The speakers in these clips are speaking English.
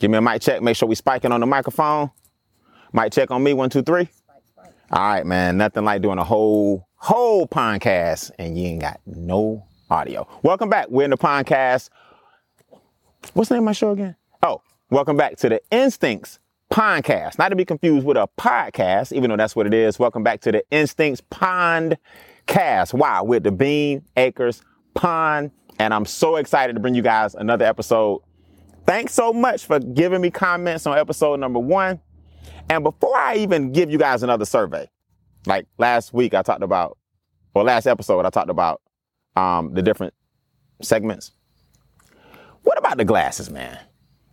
Give me a mic check. Make sure we spiking on the microphone. Mic check on me. One, two, three. All right, man. Nothing like doing a whole whole podcast and you ain't got no audio. Welcome back. We're in the podcast. What's the name of my show again? Oh, welcome back to the Instincts Podcast. Not to be confused with a podcast, even though that's what it is. Welcome back to the Instincts Pond Cast. Wow, with the Beane Acres Pond. And I'm so excited to bring you guys another episode. Thanks so much for giving me comments on episode number one. And before I even give you guys another survey, like last week I talked about, or last episode I talked about um, the different segments. What about the glasses, man?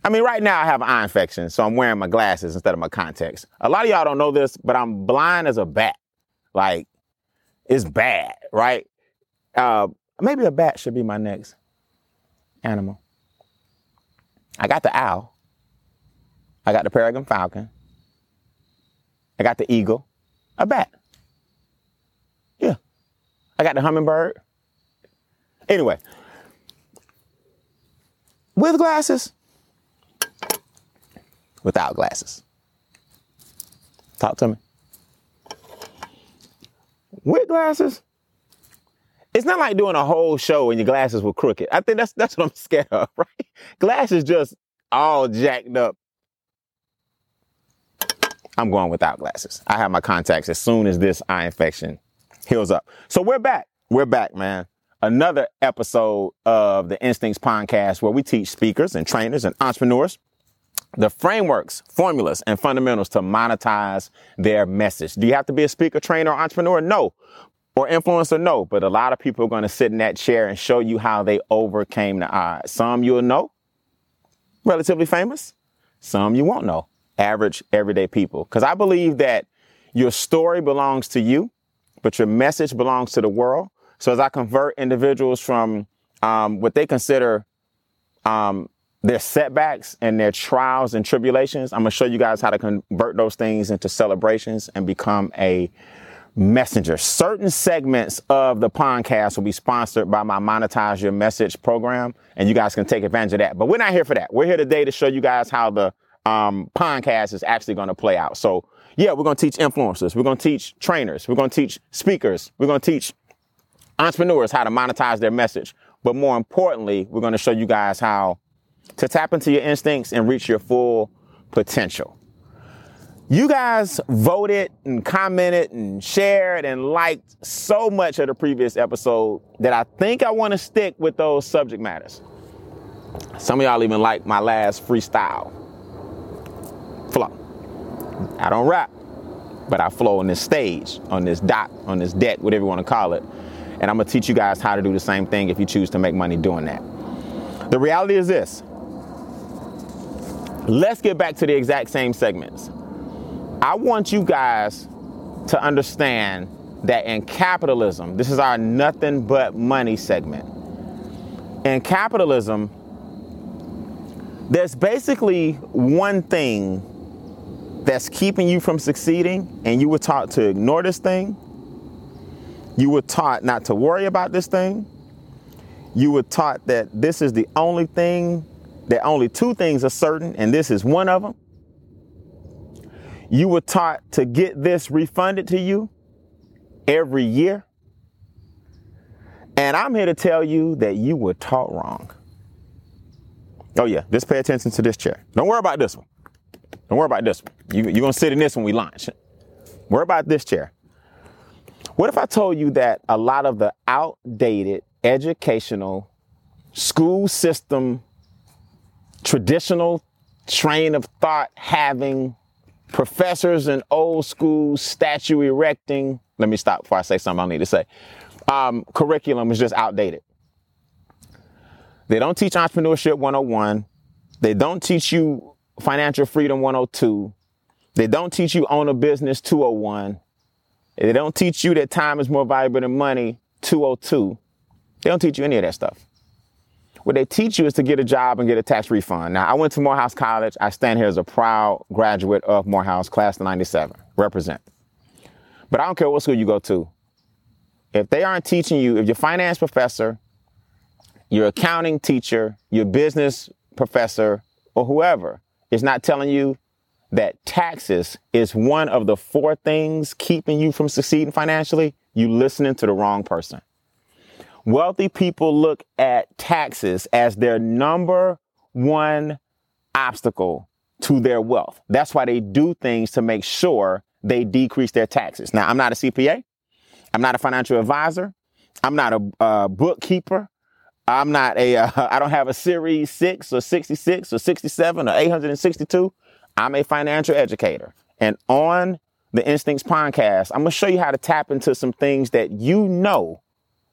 I mean, right now I have an eye infection, so I'm wearing my glasses instead of my contacts. A lot of y'all don't know this, but I'm blind as a bat. Like, it's bad, right? Uh, maybe a bat should be my next animal. I got the owl. I got the peregrine falcon. I got the eagle. A bat. Yeah. I got the hummingbird. Anyway, with glasses, without glasses. Talk to me. With glasses, it's not like doing a whole show and your glasses were crooked. I think that's that's what I'm scared of, right? Glasses just all jacked up. I'm going without glasses. I have my contacts as soon as this eye infection heals up. So we're back. We're back, man. Another episode of the Instincts Podcast where we teach speakers and trainers and entrepreneurs the frameworks, formulas, and fundamentals to monetize their message. Do you have to be a speaker, trainer, or entrepreneur? No or influencer, no, but a lot of people are going to sit in that chair and show you how they overcame the odds. Some you'll know, relatively famous. Some you won't know, average, everyday people. Because I believe that your story belongs to you, but your message belongs to the world. So as I convert individuals from um, what they consider um, their setbacks and their trials and tribulations, I'm going to show you guys how to convert those things into celebrations and become a messenger. Certain segments of the podcast will be sponsored by my Monetize Your Message program, and you guys can take advantage of that. But we're not here for that. We're here today to show you guys how the um, podcast is actually going to play out. So, yeah, we're going to teach influencers, we're going to teach trainers, we're going to teach speakers, we're going to teach entrepreneurs how to monetize their message. But more importantly, we're going to show you guys how to tap into your instincts and reach your full potential. You guys voted and commented and shared and liked so much of the previous episode that I think I want to stick with those subject matters. Some of y'all even like my last freestyle flow. I don't rap, but I flow on this stage, on this dock, on this deck, whatever you want to call it. And I'm going to teach you guys how to do the same thing if you choose to make money doing that. The reality is this. Let's get back to the exact same segments. I want you guys to understand that in capitalism, this is our nothing but money segment. In capitalism, there's basically one thing that's keeping you from succeeding, and you were taught to ignore this thing. You were taught not to worry about this thing. You were taught that this is the only thing, that only two things are certain, and this is one of them you were taught to get this refunded to you every year. And I'm here to tell you that you were taught wrong. Oh, yeah, just pay attention to this chair. Don't worry about this one. Don't worry about this one. You, you're going to sit in this when we launch. Worry about this chair. What if I told you that a lot of the outdated educational school system, traditional train of thought having professors and old school statue erecting. Let me stop before I say something I need to say. Um, curriculum is just outdated. They don't teach entrepreneurship 101. They don't teach you financial freedom 102. They don't teach you own a business 201. They don't teach you that time is more valuable than money 202. They don't teach you any of that stuff. What they teach you is to get a job and get a tax refund. Now, I went to Morehouse College. I stand here as a proud graduate of Morehouse, class of 97, represent. But I don't care what school you go to. If they aren't teaching you, if your finance professor, your accounting teacher, your business professor, or whoever is not telling you that taxes is one of the four things keeping you from succeeding financially, you listening to the wrong person. Wealthy people look at taxes as their number one obstacle to their wealth. That's why they do things to make sure they decrease their taxes. Now, I'm not a CPA. I'm not a financial advisor. I'm not a uh, bookkeeper. I'm not a. Uh, I don't have a series six or 66 or 67 or 862. I'm a financial educator. And on the Instincts podcast, I'm going to show you how to tap into some things that you know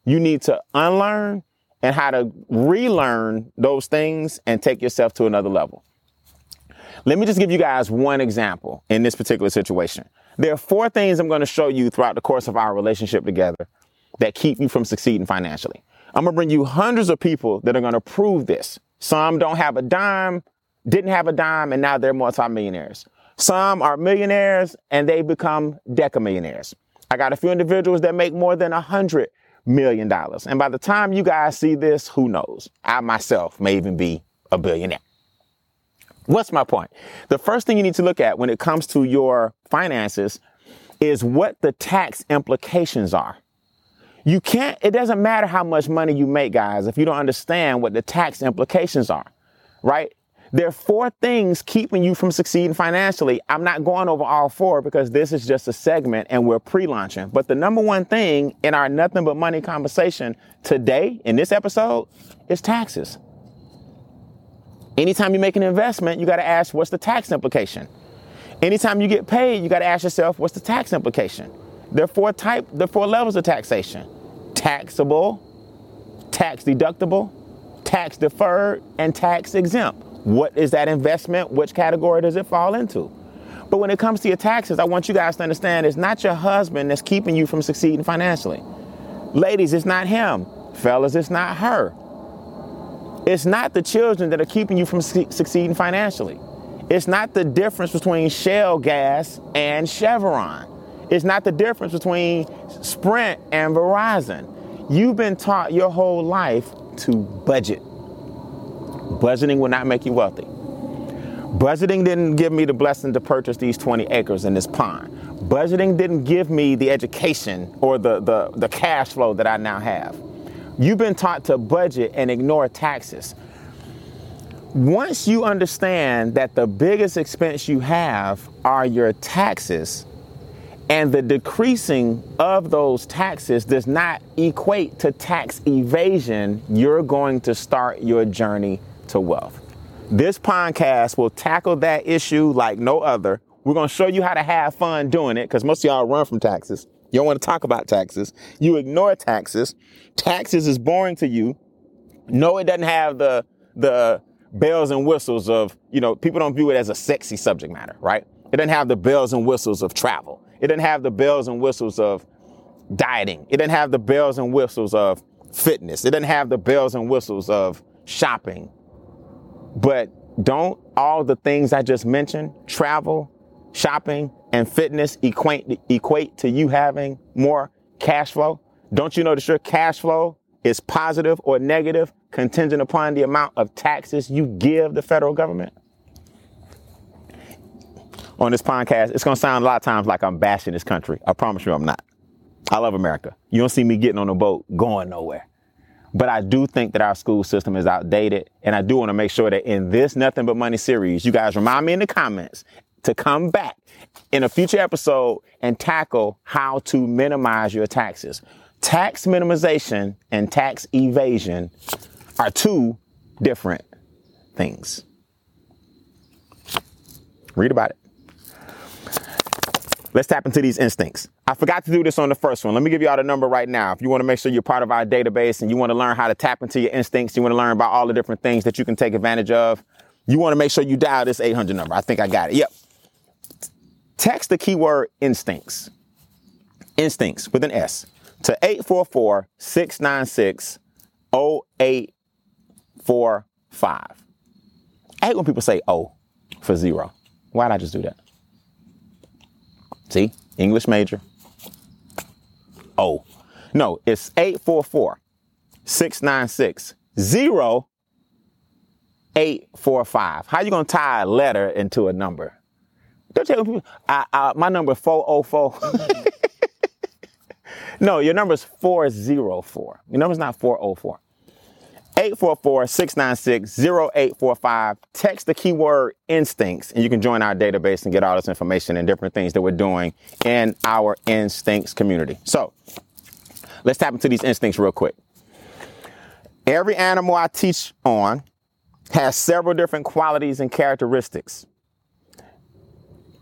you need to unlearn and how to relearn those things and take yourself to another level. Let me just give you guys one example in this particular situation. There are four things I'm going to show you throughout the course of our relationship together that keep you from succeeding financially. I'm going to bring you hundreds of people that are going to prove this. Some don't have a dime, didn't have a dime, and now they're multimillionaires. Some are millionaires and they become decamillionaires. I got a few individuals that make more than a hundred million dollars. And by the time you guys see this, who knows? I myself may even be a billionaire. What's my point? The first thing you need to look at when it comes to your finances is what the tax implications are. You can't, it doesn't matter how much money you make, guys, if you don't understand what the tax implications are, right? There are four things keeping you from succeeding financially. I'm not going over all four because this is just a segment and we're pre-launching. But the number one thing in our nothing but money conversation today in this episode is taxes. Anytime you make an investment, you got to ask what's the tax implication. Anytime you get paid, you got to ask yourself what's the tax implication. There are four type, there are four levels of taxation: taxable, tax deductible, tax deferred, and tax exempt. What is that investment? Which category does it fall into? But when it comes to your taxes, I want you guys to understand it's not your husband that's keeping you from succeeding financially. Ladies, it's not him. Fellas, it's not her. It's not the children that are keeping you from su- succeeding financially. It's not the difference between Shell gas and Chevron. It's not the difference between Sprint and Verizon. You've been taught your whole life to budget. Budgeting will not make you wealthy. Budgeting didn't give me the blessing to purchase these 20 acres in this pond. Budgeting didn't give me the education or the, the, the cash flow that I now have. You've been taught to budget and ignore taxes. Once you understand that the biggest expense you have are your taxes, and the decreasing of those taxes does not equate to tax evasion, you're going to start your journey to wealth. This podcast will tackle that issue like no other. We're going to show you how to have fun doing it because most of y'all run from taxes. You don't want to talk about taxes. You ignore taxes. Taxes is boring to you. No, it doesn't have the the bells and whistles of, you know, people don't view it as a sexy subject matter, right? It doesn't have the bells and whistles of travel. It doesn't have the bells and whistles of dieting. It doesn't have the bells and whistles of fitness. It doesn't have the bells and whistles of shopping. But don't all the things I just mentioned, travel, shopping, and fitness equate, equate to you having more cash flow? Don't you that your cash flow is positive or negative contingent upon the amount of taxes you give the federal government? On this podcast, it's going to sound a lot of times like I'm bashing this country. I promise you I'm not. I love America. You don't see me getting on a boat going nowhere. But I do think that our school system is outdated. And I do want to make sure that in this Nothing But Money series, you guys remind me in the comments to come back in a future episode and tackle how to minimize your taxes. Tax minimization and tax evasion are two different things. Read about it. Let's tap into these instincts. I forgot to do this on the first one. Let me give you all the number right now. If you want to make sure you're part of our database and you want to learn how to tap into your instincts, you want to learn about all the different things that you can take advantage of, you want to make sure you dial this 800 number. I think I got it. Yep. Text the keyword instincts. Instincts with an S to 844 696 0845. I hate when people say O for zero. Why'd I just do that? See, English major. O. No, it's 844 696 845. How you going to tie a letter into a number? Don't tell people, I, I, my number is 404. no, your number is 404. Your number is not 404. 844-696-0845. Text the keyword instincts and you can join our database and get all this information and different things that we're doing in our instincts community. So let's tap into these instincts real quick. Every animal I teach on has several different qualities and characteristics.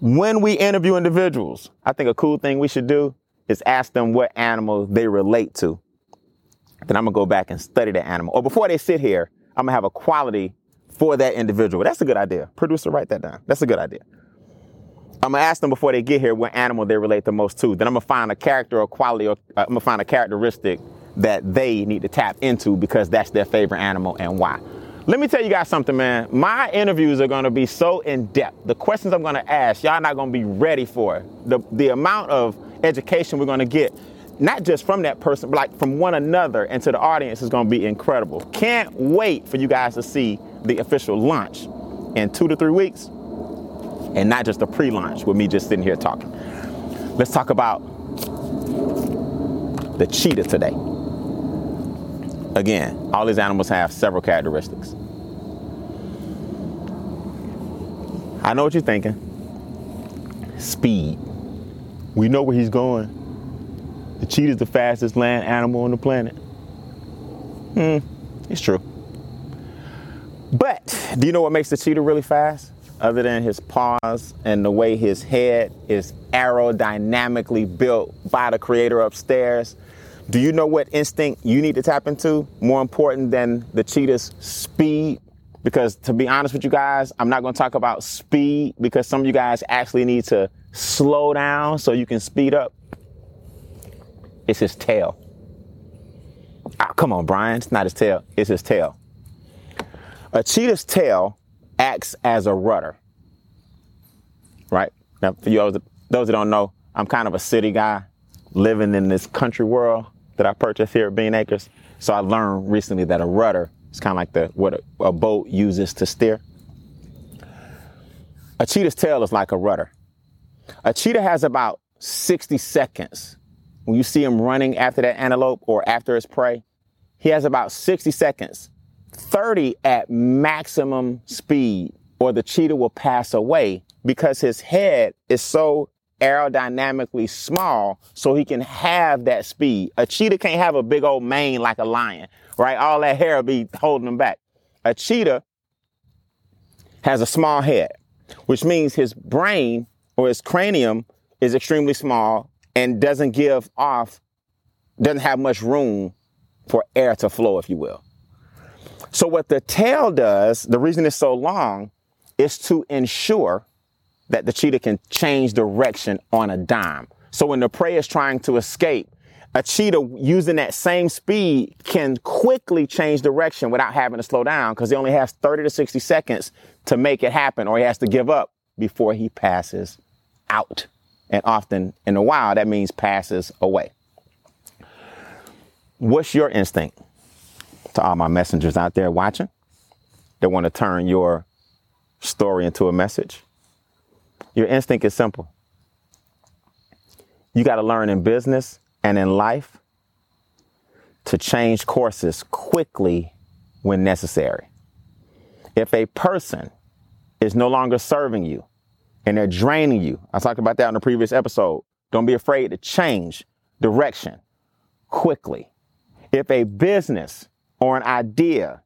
When we interview individuals, I think a cool thing we should do is ask them what animal they relate to then I'm gonna go back and study the animal. Or before they sit here, I'm gonna have a quality for that individual. That's a good idea. Producer, write that down. That's a good idea. I'm gonna ask them before they get here what animal they relate the most to. Then I'm gonna find a character or quality, or uh, I'm gonna find a characteristic that they need to tap into because that's their favorite animal and why. Let me tell you guys something, man. My interviews are gonna be so in depth. The questions I'm gonna ask, y'all not gonna be ready for. The the amount of education we're gonna get not just from that person, but like from one another and to the audience is going to be incredible. Can't wait for you guys to see the official launch in two to three weeks and not just a pre launch with me just sitting here talking. Let's talk about the cheetah today. Again, all these animals have several characteristics. I know what you're thinking. Speed. We know where he's going. The cheetah is the fastest land animal on the planet. Hmm, it's true. But do you know what makes the cheetah really fast? Other than his paws and the way his head is aerodynamically built by the creator upstairs. Do you know what instinct you need to tap into? More important than the cheetah's speed? Because to be honest with you guys, I'm not to talk about speed because some of you guys actually need to slow down so you can speed up. It's his tail. Ah, come on, Brian. It's not his tail. It's his tail. A cheetah's tail acts as a rudder. Right? Now, for you those, those that don't know, I'm kind of a city guy living in this country world that I purchased here at Beane Acres. So I learned recently that a rudder is kind of like the what a, a boat uses to steer. A cheetah's tail is like a rudder. A cheetah has about 60 seconds when you see him running after that antelope or after his prey, he has about 60 seconds, 30 at maximum speed, or the cheetah will pass away because his head is so aerodynamically small so he can have that speed. A cheetah can't have a big old mane like a lion, right? All that hair will be holding him back. A cheetah has a small head, which means his brain or his cranium is extremely small and doesn't give off, doesn't have much room for air to flow, if you will. So what the tail does, the reason it's so long, is to ensure that the cheetah can change direction on a dime. So when the prey is trying to escape, a cheetah using that same speed can quickly change direction without having to slow down because he only has 30 to 60 seconds to make it happen or he has to give up before he passes out and often in the wild, that means passes away. What's your instinct? To all my messengers out there watching that want to turn your story into a message, your instinct is simple. You got to learn in business and in life to change courses quickly when necessary. If a person is no longer serving you, and they're draining you. I talked about that in the previous episode. Don't be afraid to change direction quickly. If a business or an idea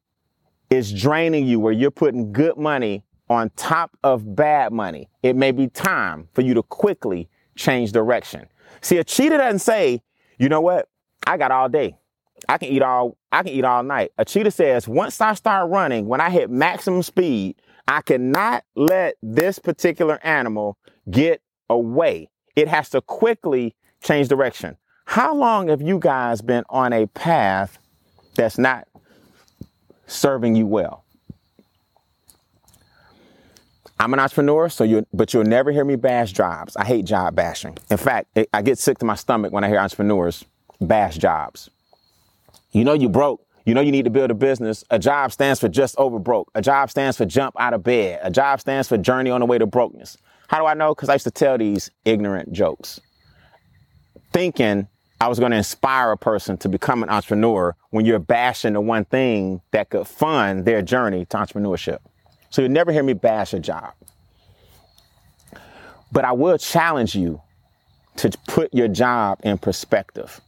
is draining you where you're putting good money on top of bad money, it may be time for you to quickly change direction. See, a cheetah doesn't say, you know what? I got all day. I can eat all I can eat all night. A cheetah says, once I start running, when I hit maximum speed, I cannot let this particular animal get away. It has to quickly change direction. How long have you guys been on a path that's not serving you well? I'm an entrepreneur, so you but you'll never hear me bash jobs. I hate job bashing. In fact, it, I get sick to my stomach when I hear entrepreneurs bash jobs. You know you broke You know you need to build a business. A job stands for just over broke. A job stands for jump out of bed. A job stands for journey on the way to brokenness. How do I know? Because I used to tell these ignorant jokes, thinking I was going to inspire a person to become an entrepreneur when you're bashing the one thing that could fund their journey to entrepreneurship. So you'll never hear me bash a job. But I will challenge you to put your job in perspective.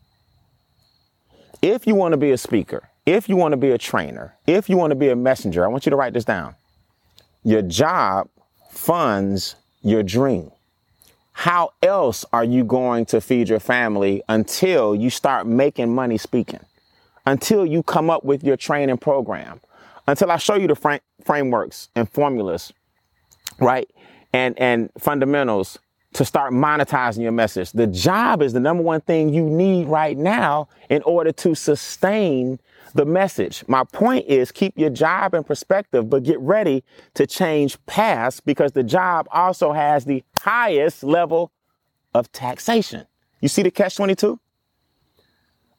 If you want to be a speaker, if you want to be a trainer, if you want to be a messenger, I want you to write this down. Your job funds your dream. How else are you going to feed your family until you start making money speaking? Until you come up with your training program? Until I show you the fr- frameworks and formulas, right? And, and fundamentals to start monetizing your message. The job is the number one thing you need right now in order to sustain the message. My point is keep your job in perspective, but get ready to change paths because the job also has the highest level of taxation. You see the catch 22?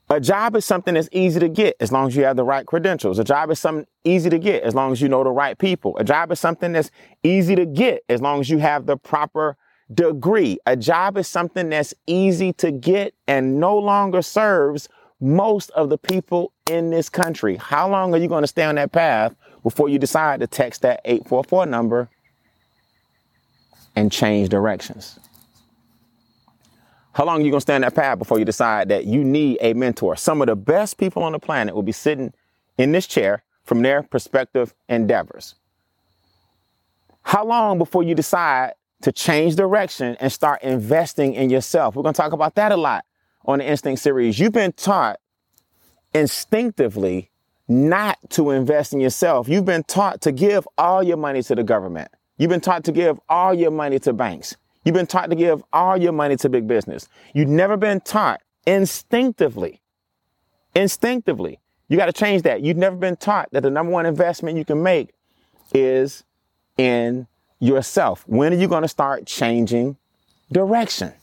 A job is something that's easy to get as long as you have the right credentials. A job is something easy to get as long as you know the right people. A job is something that's easy to get as long as you have the proper degree. A job is something that's easy to get and no longer serves most of the people in this country. How long are you going to stay on that path before you decide to text that 844 number and change directions? How long are you going to stay on that path before you decide that you need a mentor? Some of the best people on the planet will be sitting in this chair from their perspective endeavors. How long before you decide to change direction and start investing in yourself? We're going to talk about that a lot on the Instinct series. You've been taught instinctively not to invest in yourself. You've been taught to give all your money to the government. You've been taught to give all your money to banks. You've been taught to give all your money to big business. You've never been taught instinctively, instinctively. You got to change that. You've never been taught that the number one investment you can make is in yourself. When are you going to start changing direction?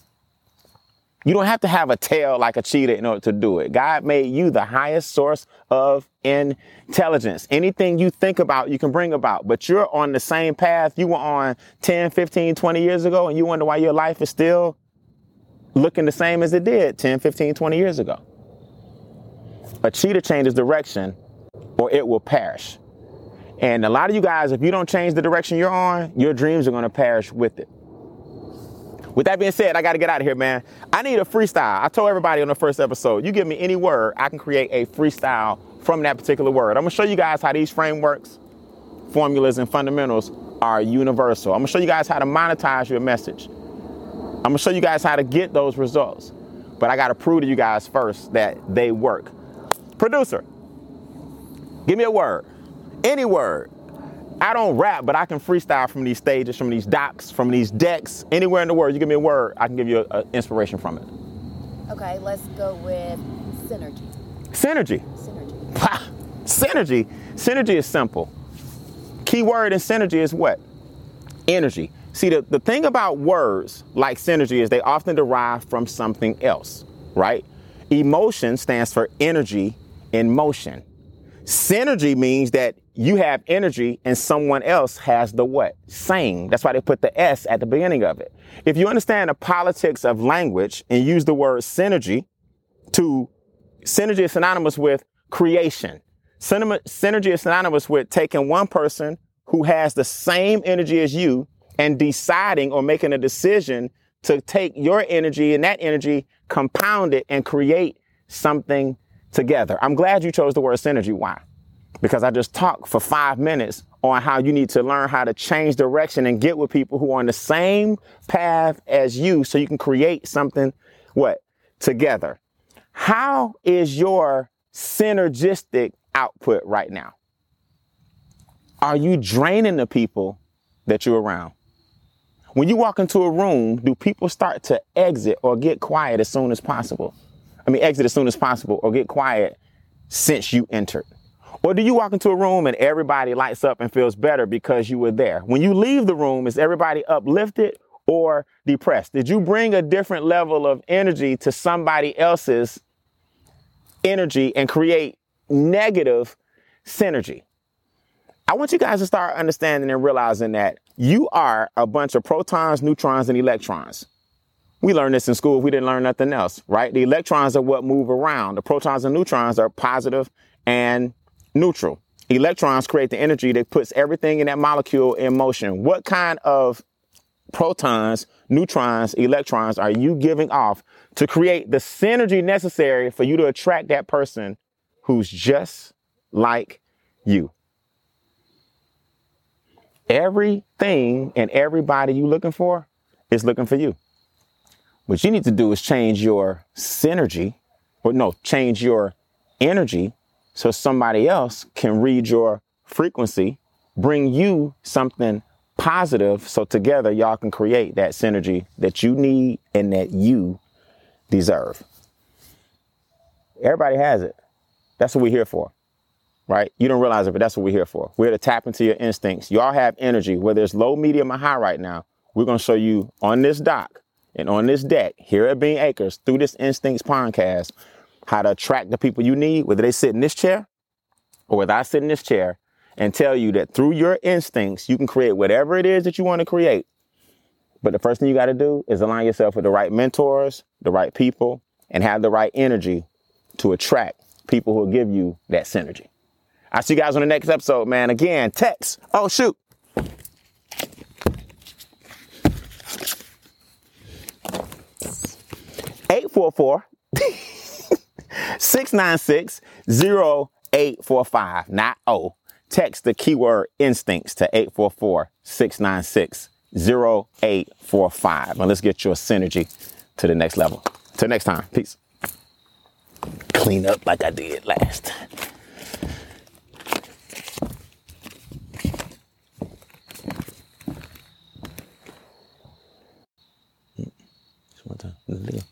You don't have to have a tail like a cheetah in order to do it. God made you the highest source of intelligence. Anything you think about, you can bring about, but you're on the same path you were on 10, 15, 20 years ago, and you wonder why your life is still looking the same as it did 10, 15, 20 years ago. A cheetah changes direction or it will perish. And a lot of you guys, if you don't change the direction you're on, your dreams are to perish with it. With that being said, I got to get out of here, man. I need a freestyle. I told everybody on the first episode, you give me any word, I can create a freestyle from that particular word. I'm to show you guys how these frameworks, formulas, and fundamentals are universal. I'm to show you guys how to monetize your message. I'm to show you guys how to get those results. But I got to prove to you guys first that they work. Producer, give me a word. Any word. I don't rap, but I can freestyle from these stages, from these docks, from these decks, anywhere in the world. You give me a word, I can give you an inspiration from it. Okay, let's go with synergy. Synergy. Synergy. synergy. Synergy is simple. Key word in synergy is what? Energy. See, the, the thing about words like synergy is they often derive from something else, right? Emotion stands for energy in motion. Synergy means that you have energy and someone else has the what? Same. That's why they put the S at the beginning of it. If you understand the politics of language and use the word synergy to, synergy is synonymous with creation. Synergy is synonymous with taking one person who has the same energy as you and deciding or making a decision to take your energy and that energy, compound it and create something together. I'm glad you chose the word synergy. Why? Because I just talked for five minutes on how you need to learn how to change direction and get with people who are on the same path as you so you can create something, what, together. How is your synergistic output right now? Are you draining the people that you're around? When you walk into a room, do people start to exit or get quiet as soon as possible? I mean, exit as soon as possible or get quiet since you entered? Or do you walk into a room and everybody lights up and feels better because you were there? When you leave the room, is everybody uplifted or depressed? Did you bring a different level of energy to somebody else's energy and create negative synergy. I want you guys to start understanding and realizing that you are a bunch of protons, neutrons, and electrons. We learned this in school. We didn't learn nothing else, right? The electrons are what move around. The protons and neutrons are positive and neutral. Electrons create the energy that puts everything in that molecule in motion. What kind of protons, neutrons, electrons are you giving off to create the synergy necessary for you to attract that person who's just like you? Everything and everybody you're looking for is looking for you. What you need to do is change your synergy, or no, change your energy so somebody else can read your frequency, bring you something positive so together y'all can create that synergy that you need and that you deserve. Everybody has it. That's what we're here for right? You don't realize it, but that's what we're here for. We're here to tap into your instincts. You all have energy, whether it's low, medium, or high right now. We're going to show you on this dock and on this deck here at Beane Acres through this Instincts podcast how to attract the people you need, whether they sit in this chair or whether I sit in this chair and tell you that through your instincts, you can create whatever it is that you want to create. But the first thing you got to do is align yourself with the right mentors, the right people, and have the right energy to attract people who will give you that synergy. I'll see you guys on the next episode, man. Again, text. Oh, shoot. Eight four four six nine six zero eight four five. Not O. Text the keyword instincts to 844 696 0845. Now let's get your synergy to the next level. Till next time. Peace. Clean up like I did last one time.